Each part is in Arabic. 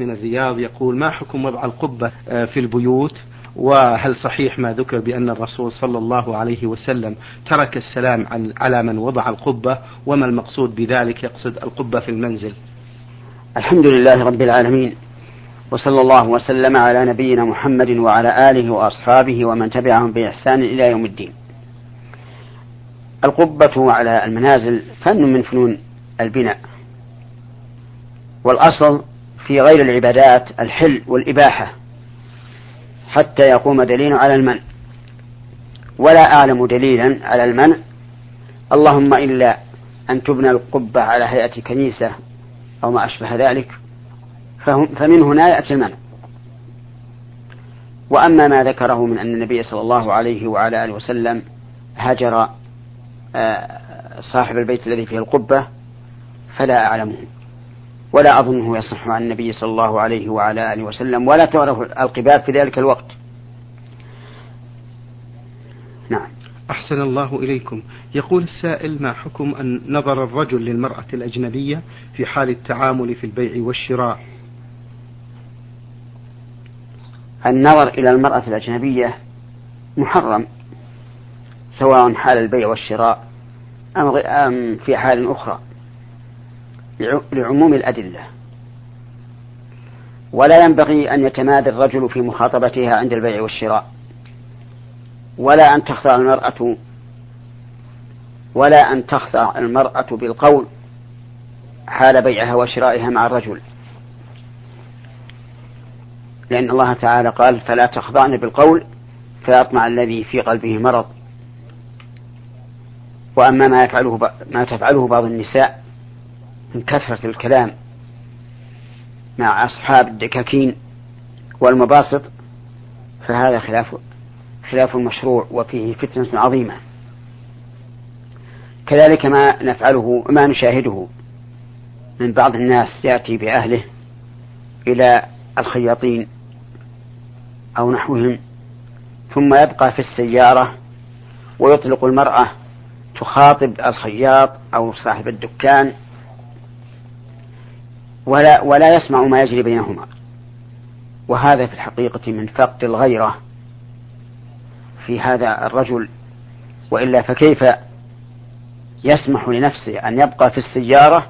من الرياض يقول ما حكم وضع القبة آه، في البيوت؟ وهل صحيح ما ذكر بأن الرسول صلى الله عليه وسلم ترك السلام على من وضع القبة؟ وما المقصود بذلك يقصد القبة في المنزل؟ الحمد لله رب العالمين وصلى الله وسلم على نبينا محمد وعلى آله وأصحابه ومن تبعهم بإحسان إلى يوم الدين. القبة على المنازل فن من فنون البناء والأصل في غير العبادات الحل والإباحة حتى يقوم دليل على المنع. ولا أعلم دليلا على المنع. اللهم إلا أن تبنى القبة على هيئة كنيسة أو ما أشبه ذلك فمن هنا يأتي المنع. وأما ما ذكره من أن النبي صلى الله عليه وعلى آله وسلم هجر آه، صاحب البيت الذي فيه القبة فلا أعلمه. ولا أظنه يصح عن النبي صلى الله عليه وعلى آله وسلم ولا تعرف القباب في ذلك الوقت. نعم. أحسن الله إليكم. يقول السائل ما حكم أن نظر الرجل للمرأة الأجنبية في حال التعامل في البيع والشراء؟ النظر إلى المرأة الأجنبية محرم سواء حال البيع والشراء أم في حال أخرى. لعموم الأدلة. ولا ينبغي أن يتمادى الرجل في مخاطبتها عند البيع والشراء. ولا أن تخضع المرأة ولا أن تخضع المرأة بالقول حال بيعها وشرائها مع الرجل. لأن الله تعالى قال فلا تخضعن بالقول فيطمع الذي في قلبه مرض. وأما ما يفعله ما تفعله بعض النساء من كثرة الكلام مع أصحاب الدكاكين والمباسط فهذا خلاف خلاف المشروع وفيه فتنة عظيمة. كذلك ما نفعله ما نشاهده من بعض الناس يأتي بأهله إلى الخياطين أو نحوهم ثم يبقى في السيارة ويطلق المرأة تخاطب الخياط أو صاحب الدكان ولا ولا يسمع ما يجري بينهما. وهذا في الحقيقة من فقد الغيرة في هذا الرجل. وإلا فكيف يسمح لنفسه أن يبقى في السيارة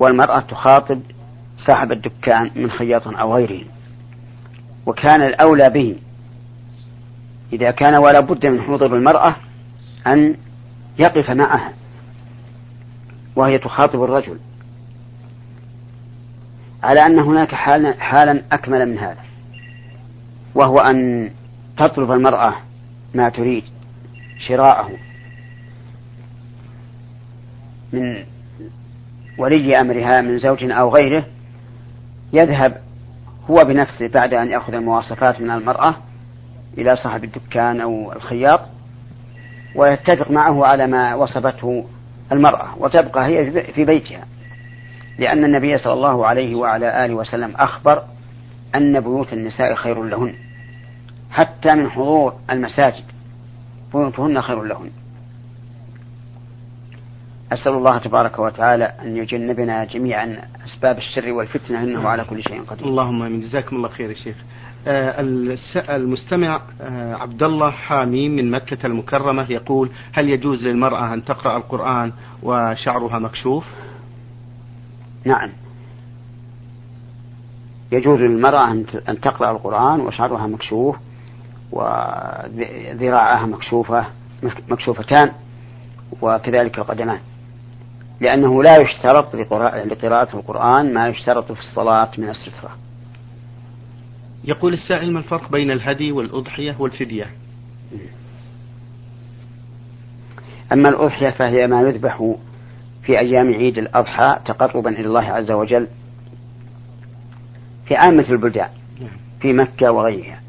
والمرأة تخاطب صاحب الدكان من خياط أو غيره؟ وكان الأولى به إذا كان ولا بد من حضور المرأة أن يقف معها وهي تخاطب الرجل. على أن هناك حالا, حالا أكمل من هذا وهو أن تطلب المرأة ما تريد شراءه من ولي أمرها من زوج أو غيره يذهب هو بنفسه بعد أن يأخذ المواصفات من المرأة إلى صاحب الدكان أو الخياط ويتفق معه على ما وصفته المرأة وتبقى هي في بيتها. لأن النبي صلى الله عليه وعلى آله وسلم أخبر أن بيوت النساء خير لهن حتى من حضور المساجد بيوتهن خير لهن. أسأل الله تبارك وتعالى أن يجنبنا جميعا أسباب الشر والفتنة إنه على كل شيء قدير. اللهم آمين. جزاكم الله خير يا شيخ. آه، المستمع آه، عبد الله حامي من مكة المكرمة يقول هل يجوز للمرأة أن تقرأ القرآن وشعرها مكشوف؟ نعم. يجوز للمرأة أن تقرأ القرآن وشعرها مكشوف وذراعها مكشوفة مكشوفتان وكذلك القدمان لأنه لا يشترط لقراءة القرآن ما يشترط في الصلاة من السترة. يقول السائل ما الفرق بين الهدي والأضحية والفدية؟ أما الأضحية فهي ما يذبح في أيام عيد الأضحى تقربا إلى الله عز وجل في عامة البلدان نعم. في مكة وغيرها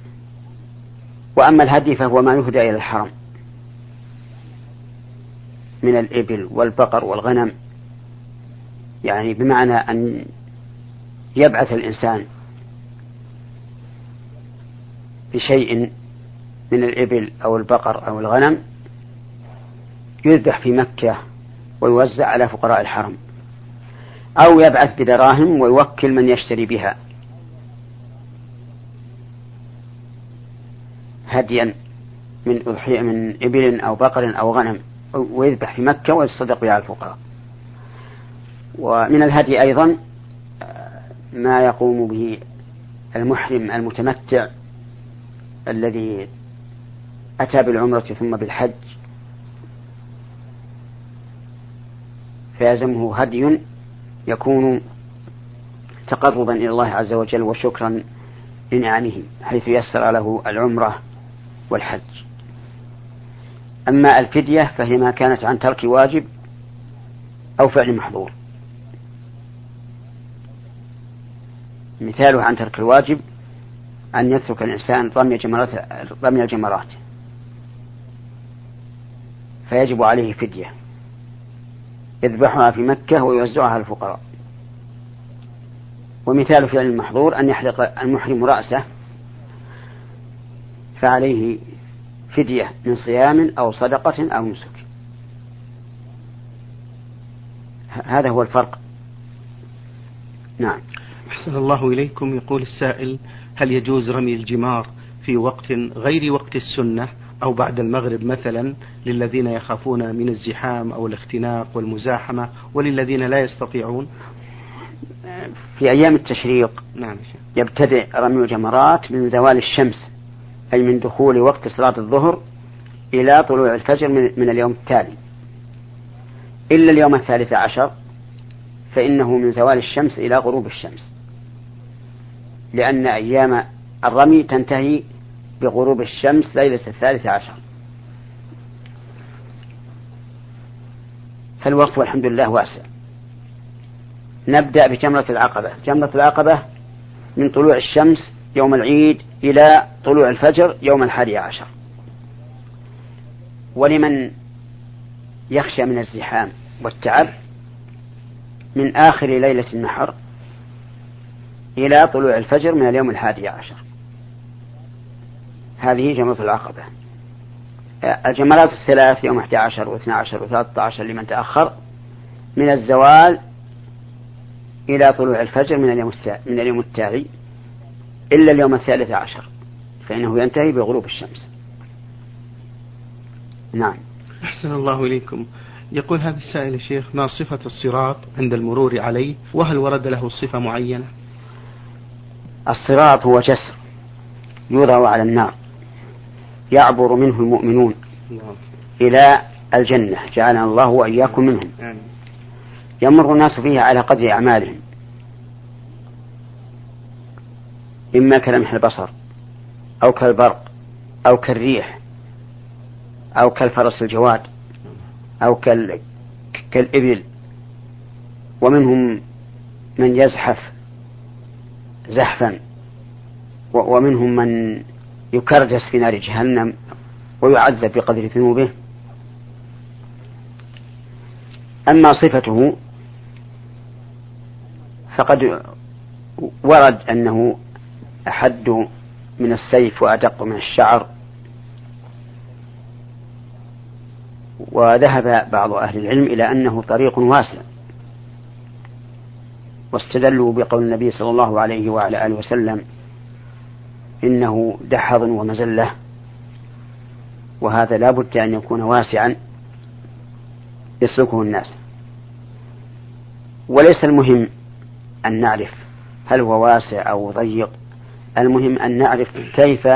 وأما الهدي فهو ما يهدى إلى الحرم من الإبل والبقر والغنم يعني بمعنى أن يبعث الإنسان بشيء من الإبل أو البقر أو الغنم يذبح في مكة ويوزع على فقراء الحرم. أو يبعث بدراهم ويوكل من يشتري بها. هديا من أضحية من إبل أو بقر أو غنم ويذبح في مكة ويتصدق بها الفقراء. ومن الهدي أيضا ما يقوم به المحرم المتمتع الذي أتى بالعمرة ثم بالحج فيلزمه هدي يكون تقربا إلى الله عز وجل وشكرا لنعمه حيث يسر له العمرة والحج. أما الفدية فهي ما كانت عن ترك واجب أو فعل محظور. مثاله عن ترك الواجب أن يترك الإنسان رمي جمرات رمي الجمرات. فيجب عليه فدية. يذبحها في مكة ويوزعها على الفقراء. ومثال فعل المحظور أن يحلق المحرم رأسه فعليه فدية من صيام أو صدقة أو نسك. هذا هو الفرق. نعم. أحسن الله إليكم. يقول السائل هل يجوز رمي الجمار في وقت غير وقت السنة؟ أو بعد المغرب مثلا للذين يخافون من الزحام أو الاختناق والمزاحمة وللذين لا يستطيعون؟ في أيام التشريق نعم يبتدئ رمي الجمرات من زوال الشمس أي من دخول وقت صلاة الظهر إلى طلوع الفجر من اليوم التالي. إلا اليوم الثالث عشر فإنه من زوال الشمس إلى غروب الشمس. لأن أيام الرمي تنتهي بغروب الشمس ليلة الثالث عشر. فالوقت والحمد لله واسع. نبدأ بجمرة العقبة. جمرة العقبة من طلوع الشمس يوم العيد إلى طلوع الفجر يوم الحادي عشر. ولمن يخشى من الزحام والتعب من آخر ليلة النحر إلى طلوع الفجر من اليوم الحادي عشر. هذه جمرة العقبة. الجمرات الثلاث يوم 11 و12 و13 لمن تأخر من الزوال إلى طلوع الفجر من اليوم من اليوم التالي إلا اليوم الثالث عشر فإنه ينتهي بغروب الشمس. نعم. أحسن الله إليكم. يقول هذا السائل يا شيخ ما صفة الصراط عند المرور عليه؟ وهل ورد له صفة معينة؟ الصراط هو جسر يوضع على النار. يعبر منه المؤمنون. إلى الجنة. جعلنا الله وإياكم منهم. يمر الناس فيها على قدر أعمالهم. إما كلمح البصر أو كالبرق أو كالريح أو كالفرس الجواد أو كال... كالإبل. ومنهم من يزحف زحفا. ومنهم من يكرجس في نار جهنم ويعذب بقدر ذنوبه. أما صفته فقد ورد أنه أحد من السيف وأدق من الشعر. وذهب بعض أهل العلم إلى أنه طريق واسع. واستدلوا بقول النبي صلى الله عليه وعلى آله وسلم إنه دحض ومزلة. وهذا لا بد أن يكون واسعا يسلكه الناس. وليس المهم أن نعرف هل هو واسع أو ضيق. المهم أن نعرف كيف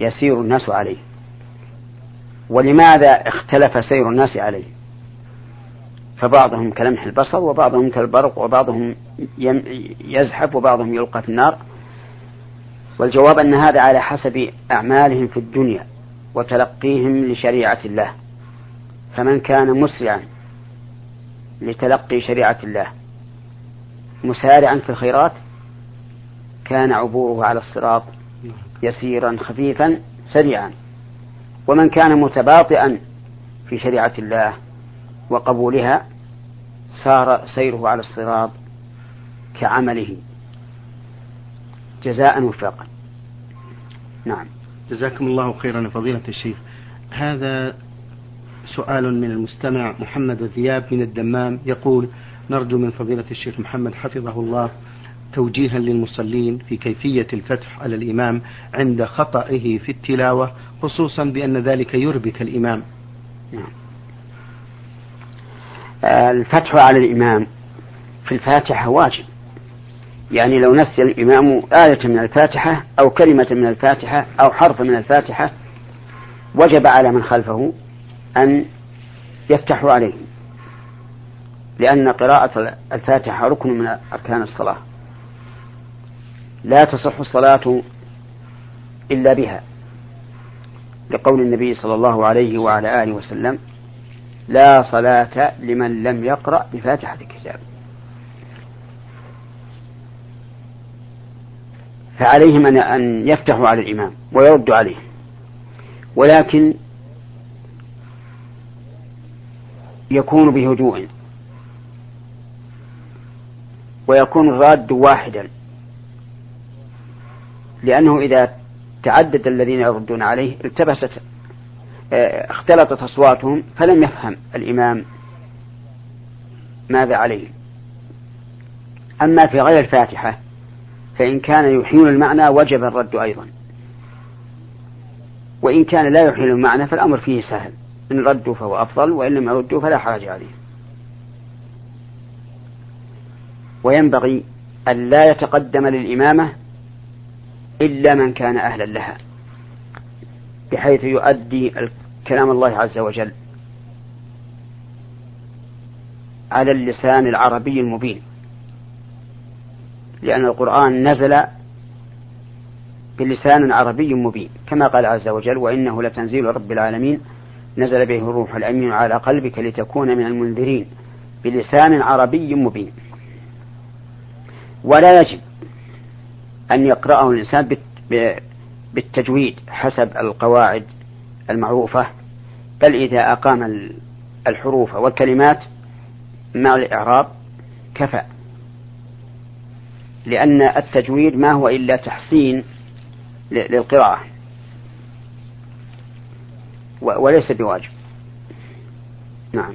يسير الناس عليه. ولماذا اختلف سير الناس عليه. فبعضهم كلمح البصر وبعضهم كالبرق وبعضهم يزحف وبعضهم يلقى في النار. والجواب أن هذا على حسب أعمالهم في الدنيا وتلقيهم لشريعة الله. فمن كان مسرعا لتلقي شريعة الله مسارعا في الخيرات كان عبوره على الصراط يسيرا خفيفا سريعا. ومن كان متباطئا في شريعة الله وقبولها صار سيره على الصراط كعمله. جزاء وفاقا. نعم. جزاكم الله خيرا فضيلة الشيخ. هذا سؤال من المستمع محمد ذياب من الدمام يقول نرجو من فضيلة الشيخ محمد حفظه الله توجيها للمصلين في كيفية الفتح على الإمام عند خطئه في التلاوة خصوصا بأن ذلك يربك الإمام. نعم. الفتح على الإمام في الفاتحة واجب. يعني لو نسي الإمام آية من الفاتحة أو كلمة من الفاتحة أو حرف من الفاتحة وجب على من خلفه أن يفتحوا عليه لأن قراءة الفاتحة ركن من أركان الصلاة. لا تصح الصلاة إلا بها لقول النبي صلى الله عليه وعلى آله وسلم لا صلاة لمن لم يقرأ بفاتحة الكتاب. فعليهم أن يفتحوا على الإمام ويردوا عليه. ولكن يكون بهدوء ويكون الراد واحدا لأنه إذا تعدد الذين يردون عليه التبست آه، اختلطت أصواتهم فلم يفهم الإمام ماذا عليه. أما في غير الفاتحة فإن كان يحيل المعنى وجب الرد أيضا. وإن كان لا يحيل المعنى فالأمر فيه سهل. إن ردوا فهو أفضل وإن لم يردوا فلا حرج عليه. وينبغي أن لا يتقدم للإمامة إلا من كان أهلا لها بحيث يؤدي كلام الله عز وجل على اللسان العربي المبين. لأن القرآن نزل بلسان عربي مبين كما قال عز وجل وإنه لتنزيل رب العالمين نزل به الروح الأمين على قلبك لتكون من المنذرين بلسان عربي مبين. ولا يجب أن يقرأه الإنسان بالتجويد حسب القواعد المعروفة بل إذا أقام الحروف والكلمات مع الإعراب كفى. لأن التجويد ما هو إلا تحسين للقراءة. وليس بواجب. نعم.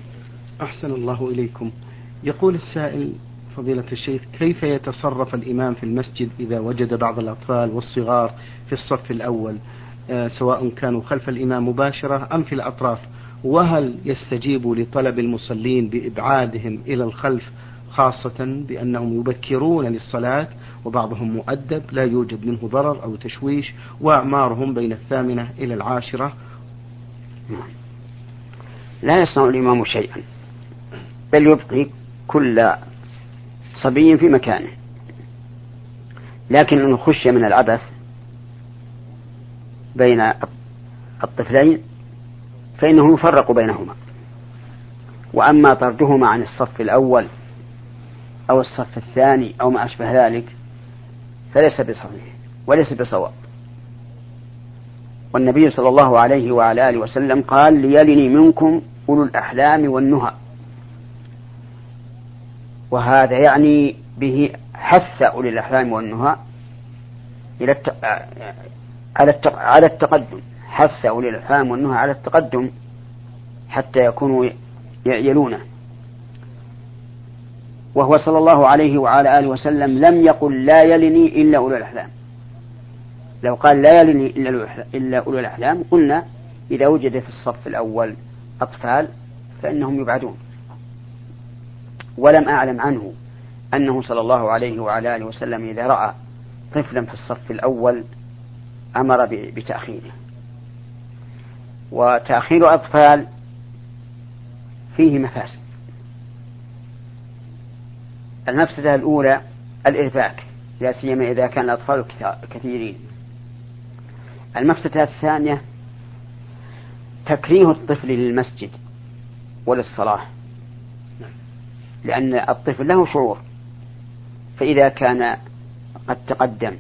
أحسن الله إليكم. يقول السائل فضيلة الشيخ كيف يتصرف الإمام في المسجد إذا وجد بعض الأطفال والصغار في الصف الأول؟ آه، سواء كانوا خلف الإمام مباشرة أم في الأطراف. وهل يستجيب لطلب المصلين بإبعادهم إلى الخلف خاصة بأنهم يبكرون للصلاة وبعضهم مؤدب لا يوجد منه ضرر أو تشويش وأعمارهم بين الثامنة إلى العاشرة. لا يصنع الإمام شيئا بل يبقي كل صبي في مكانه. لكن إن خشي من العبث بين الطفلين فإنه يفرق بينهما. وأما طردهما عن الصف الأول أو الصف الثاني أو ما أشبه ذلك فليس بصحيح وليس بصواب والنبي صلى الله عليه وعلى آله وسلم قال ليلني منكم أولو الأحلام والنهى وهذا يعني به حث أولي الأحلام والنهى إلى. على. على التقدم حث أولي الأحلام والنهى على التقدم حتى يكونوا يلونه وهو صلى الله عليه وعلى آله وسلم لم يقل لا يلني إلا أولو الأحلام. لو قال لا يلني إلا أولو الأحلام قلنا إذا وجد في الصف الأول أطفال فإنهم يبعدون. ولم أعلم عنه أنه صلى الله عليه وعلى آله وسلم إذا رأى طفلا في الصف الأول أمر بتأخيره. وتأخير أطفال فيه مفاسد. المفسدة الأولى الإرباك لا سيما إذا كان الأطفال كثيرين. المفسدة الثانية تكريه الطفل للمسجد وللصلاة لأن الطفل له شعور فإذا كان قد تقدم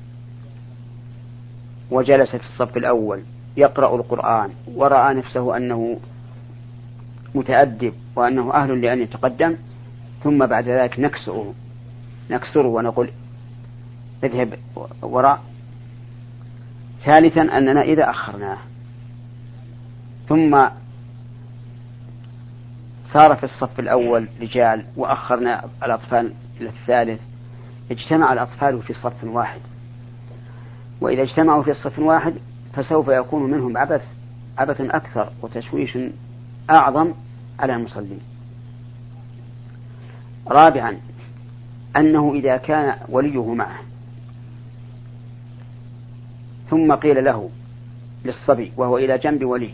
وجلس في الصف الأول يقرأ القرآن ورأى نفسه أنه متأدب وأنه أهل لأن يتقدم ثم بعد ذلك نكسره. نكسره ونقول اذهب وراء. ثالثا أننا إذا أخرناه. ثم صار في الصف الأول رجال وأخرنا الأطفال إلى الثالث. اجتمع الأطفال في صف واحد. وإذا اجتمعوا في صف واحد فسوف يكون منهم عبث عبث أكثر وتشويش أعظم على المصلين. رابعا أنه إذا كان وليه معه. ثم قيل له للصبي وهو إلى جنب وليه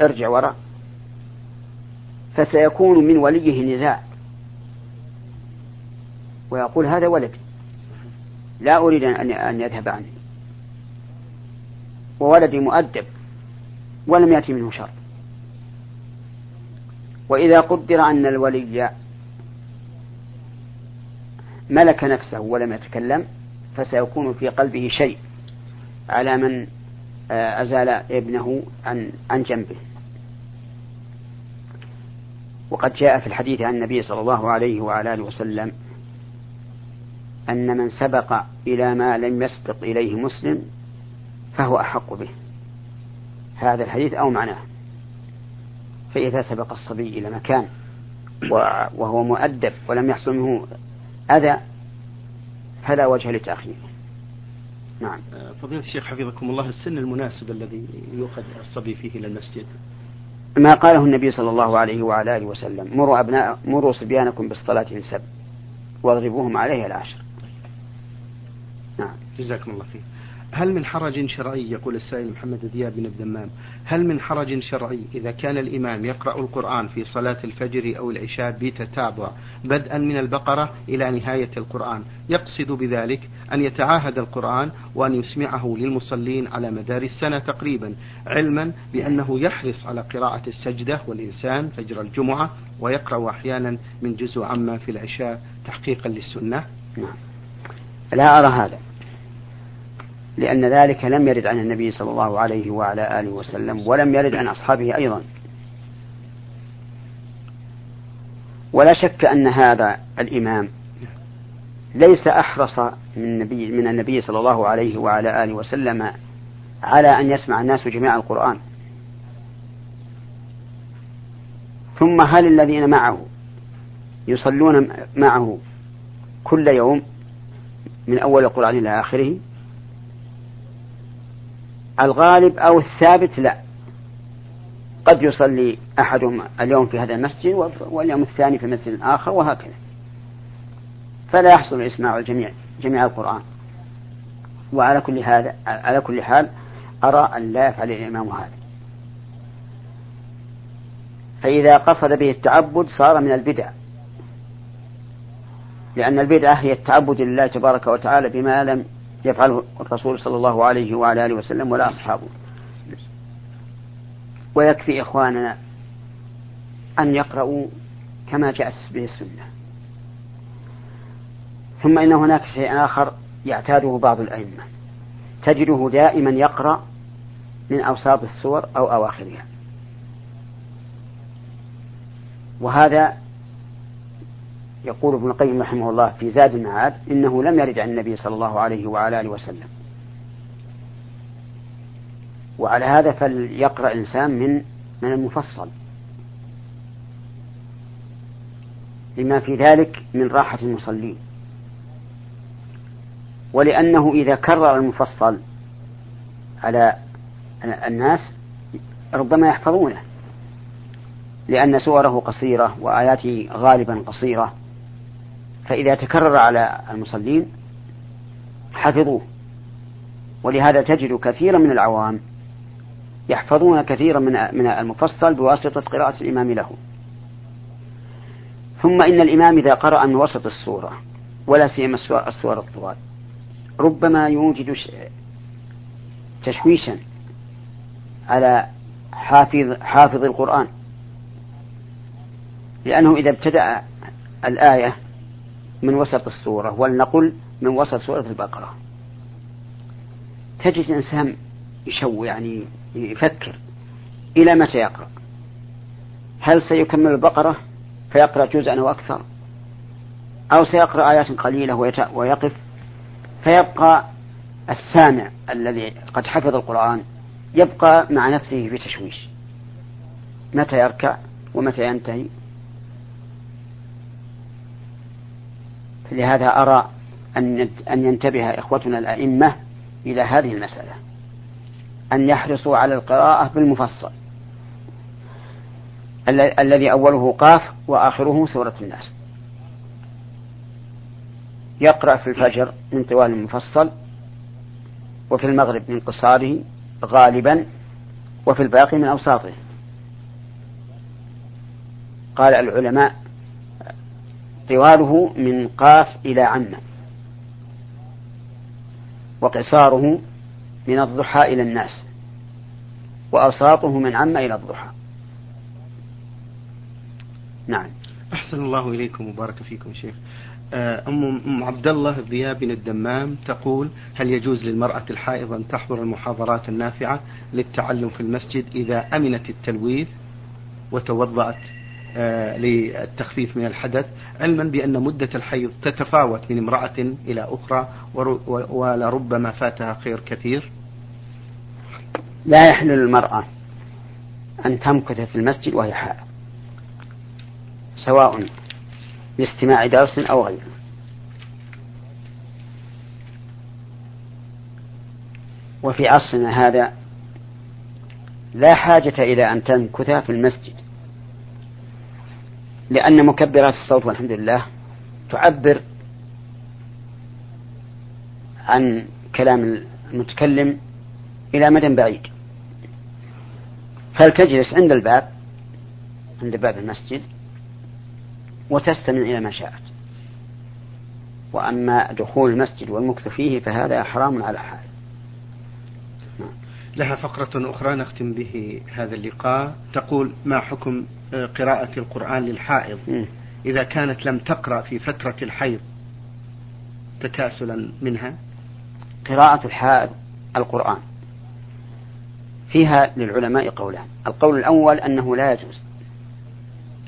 ارجع وراء فسيكون من وليه نزاع. ويقول هذا ولدي لا أريد أن يذهب عني. وولدي مؤدب ولم يأتي منه شر. وإذا قدر أن الولي ملك نفسه ولم يتكلم فسيكون في قلبه شيء على من آه، أزال ابنه عن عن جنبه. وقد جاء في الحديث عن النبي صلى الله عليه وعلى آله وسلم أن من سبق إلى ما لم يسبق إليه مسلم فهو أحق به. هذا الحديث أو معناه. فإذا سبق الصبي إلى مكان وهو مؤدب ولم يحصل منه أذى فلا وجه لتأخيره نعم. آه، فضيلة الشيخ حفظكم الله السن المناسب الذي يؤخذ الصبي فيه إلى المسجد؟ ما قاله النبي صلى الله عليه وعلى آله وسلم مروا أبناء مروا صبيانكم بالصلاة لسبع واضربوهم عليها العشر. نعم. جزاكم الله خير. هل من حرج شرعي؟ يقول السائل محمد دياب بن الدمام. هل من حرج شرعي إذا كان الإمام يقرأ القرآن في صلاة الفجر أو العشاء بتتابع بدءا من البقرة إلى نهاية القرآن؟ يقصد بذلك أن يتعاهد القرآن وأن يسمعه للمصلين على مدار السنة تقريبا علما بأنه يحرص على قراءة السجدة والإنسان فجر الجمعة ويقرأ أحيانا من جزء عما في العشاء تحقيقا للسنة. نعم. لا أرى هذا. لأن ذلك لم يرد عن النبي صلى الله عليه وعلى آله وسلم ولم يرد عن أصحابه أيضا. ولا شك أن هذا الإمام ليس أحرص من النبي, من النبي صلى الله عليه وعلى آله وسلم على أن يسمع الناس جميع القرآن. ثم هل الذين معه يصلون معه كل يوم من أول القرآن إلى آخره؟ الغالب أو الثابت لا. قد يصلي أحدهم اليوم في هذا المسجد واليوم الثاني في مسجد آخر وهكذا. فلا يحصل إسماع الجميع جميع القرآن. وعلى كل هذا على كل حال أرى أن لا يفعل الإمام هذا. فإذا قصد به التعبد صار من البدع. لأن البدعة هي التعبد لله تبارك وتعالى بما لم يفعله الرسول صلى الله عليه وعلى آله وسلم ولا أصحابه. ويكفي إخواننا أن يقرأوا كما جاءت به السنة. ثم إن هناك شيء آخر يعتاده بعض الأئمة. تجده دائما يقرأ من أوساط السور أو أواخرها. وهذا يقول ابن القيم رحمه الله في زاد المعاد إنه لم يرد عن النبي صلى الله عليه وعلى آله وسلم. وعلى هذا فليقرأ الإنسان من من المفصل. لما في ذلك من راحة المصلين. ولأنه إذا كرر المفصل على الناس ربما يحفظونه. لأن سوره قصيرة وآياته غالبا قصيرة. فإذا تكرر على المصلين حفظوه. ولهذا تجد كثيرا من العوام يحفظون كثيرا من من المفصل بواسطة قراءة الإمام له. ثم إن الإمام إذا قرأ من وسط السورة ولا سيما السور الطوال ربما يوجد تشويشا على حافظ حافظ القرآن. لأنه إذا ابتدأ الآية من وسط السورة ولنقل من وسط سورة البقرة. تجد إنسان يشو يعني يفكر إلى متى يقرأ؟ هل سيكمل البقرة فيقرأ جزءا أو أكثر؟ أو سيقرأ آيات قليلة ويقف؟ فيبقى السامع الذي قد حفظ القرآن يبقى مع نفسه في تشويش متى يركع ومتى ينتهي؟ لهذا أرى أن أن ينتبه إخوتنا الأئمة إلى هذه المسألة. أن يحرصوا على القراءة بالمفصل. الذي أوله قاف وآخره سورة الناس. يقرأ في الفجر من طوال المفصل وفي المغرب من قصاره غالبا وفي الباقي من أوساطه. قال العلماء طواله من قاف إلى عمّ وقصاره من الضحى إلى الناس. وأوساطه من عم إلى الضحى. نعم. أحسن الله إليكم وبارك فيكم شيخ. آه، أم عبد الله الضياء بن الدمام تقول هل يجوز للمرأة الحائض أن تحضر المحاضرات النافعة للتعلم في المسجد إذا أمنت التلويث وتوضأت؟ للتخفيف من الحدث علما بأن مدة الحيض تتفاوت من امرأة إلى أخرى ولربما فاتها خير كثير. لا يحل للمرأة أن تمكث في المسجد وهي حائض سواء لاستماع درس أو غيره. وفي عصرنا هذا لا حاجة إلى أن تمكث في المسجد. لأن مكبرات الصوت والحمد لله تعبر عن كلام المتكلم إلى مدى بعيد. فلتجلس عند الباب عند باب المسجد وتستمع إلى ما شاءت. وأما دخول المسجد والمكث فيه فهذا حرام على حال. لها فقرة أخرى نختم به هذا اللقاء. تقول ما حكم قراءة القرآن للحائض؟ إذا كانت لم تقرأ في فترة الحيض تكاسلا منها؟ قراءة الحائض القرآن. فيها للعلماء قولان. القول الأول أنه لا يجوز.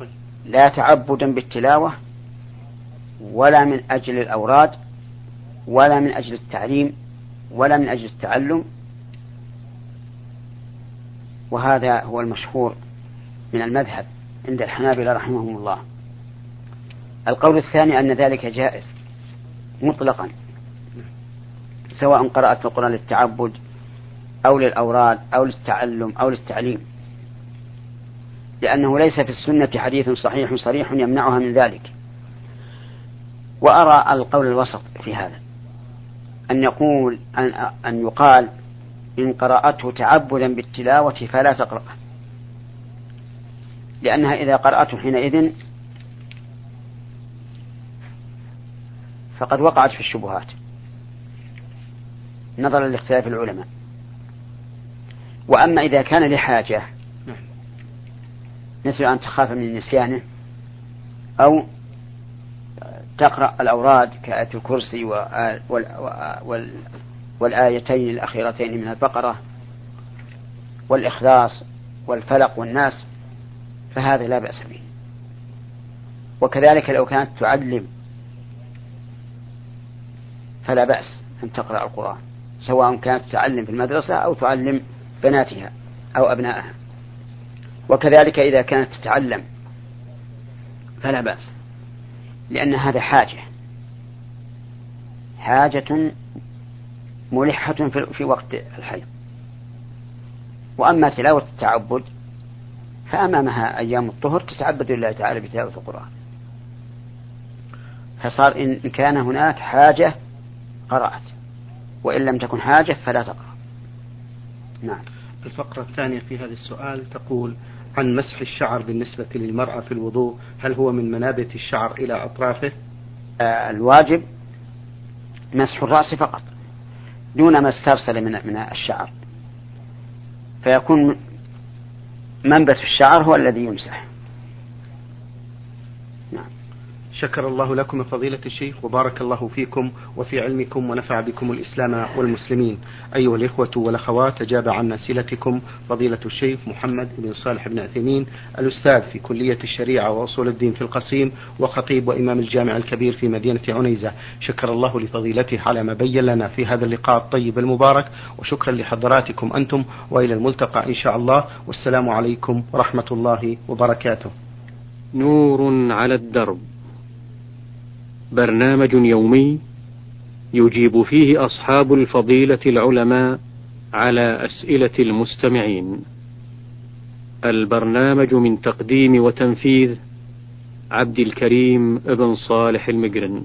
طيب. لا تعبدا بالتلاوة ولا من أجل الأوراد ولا من أجل التعليم ولا من أجل التعلم وهذا هو المشهور من المذهب عند الحنابلة رحمهم الله. القول الثاني أن ذلك جائز مطلقا سواء قرأت القرآن للتعبد أو للأوراد أو للتعلم أو للتعليم لأنه ليس في السنة حديث صحيح صريح يمنعها من ذلك. وأرى القول الوسط في هذا أن يقول أن, أن يقال إن قرأته تعبدا بالتلاوة فلا تقرأ. لأنها إذا قرأته حينئذ فقد وقعت في الشبهات. نظرا لاختلاف العلماء. وأما إذا كان لحاجة مثل أن تخاف من نسيانه أو تقرأ الأوراد كآية الكرسي والآيتين الأخيرتين من البقرة والإخلاص والفلق والناس فهذا لا بأس به. وكذلك لو كانت تعلم فلا بأس أن تقرأ القرآن سواء كانت تعلم في المدرسة أو تعلم بناتها أو أبنائها. وكذلك إذا كانت تتعلم فلا بأس لأن هذا حاجة حاجة ملحة في وقت الحيض وأما تلاوة التعبد فأمامها أيام الطهر تتعبد لله تعالى بتلاوة القرآن. فصار إن كان هناك حاجة قرأت وإن لم تكن حاجة فلا تقرأ. نعم. الفقرة الثانية في هذا السؤال تقول عن مسح الشعر بالنسبة للمرأة في الوضوء هل هو من منابت الشعر إلى أطرافه؟ آه الواجب مسح الرأس فقط. دون ما استرسل من من الشعر. فيكون منبت الشعر هو الذي يمسح. شكر الله لكم فضيلة الشيخ وبارك الله فيكم وفي علمكم ونفع بكم الإسلام والمسلمين. أيها الإخوة والأخوات أجاب عن أسئلتكم فضيلة الشيخ محمد بن صالح بن عثيمين الأستاذ في كلية الشريعة وأصول الدين في القصيم وخطيب وإمام الجامع الكبير في مدينة عنيزة. شكر الله لفضيلته على ما بين لنا في هذا اللقاء الطيب المبارك وشكرا لحضراتكم أنتم وإلى الملتقى إن شاء الله. والسلام عليكم ورحمة الله وبركاته. نور على الدرب. برنامج يومي يجيب فيه أصحاب الفضيلة العلماء على أسئلة المستمعين. البرنامج من تقديم وتنفيذ عبد الكريم بن صالح المجرن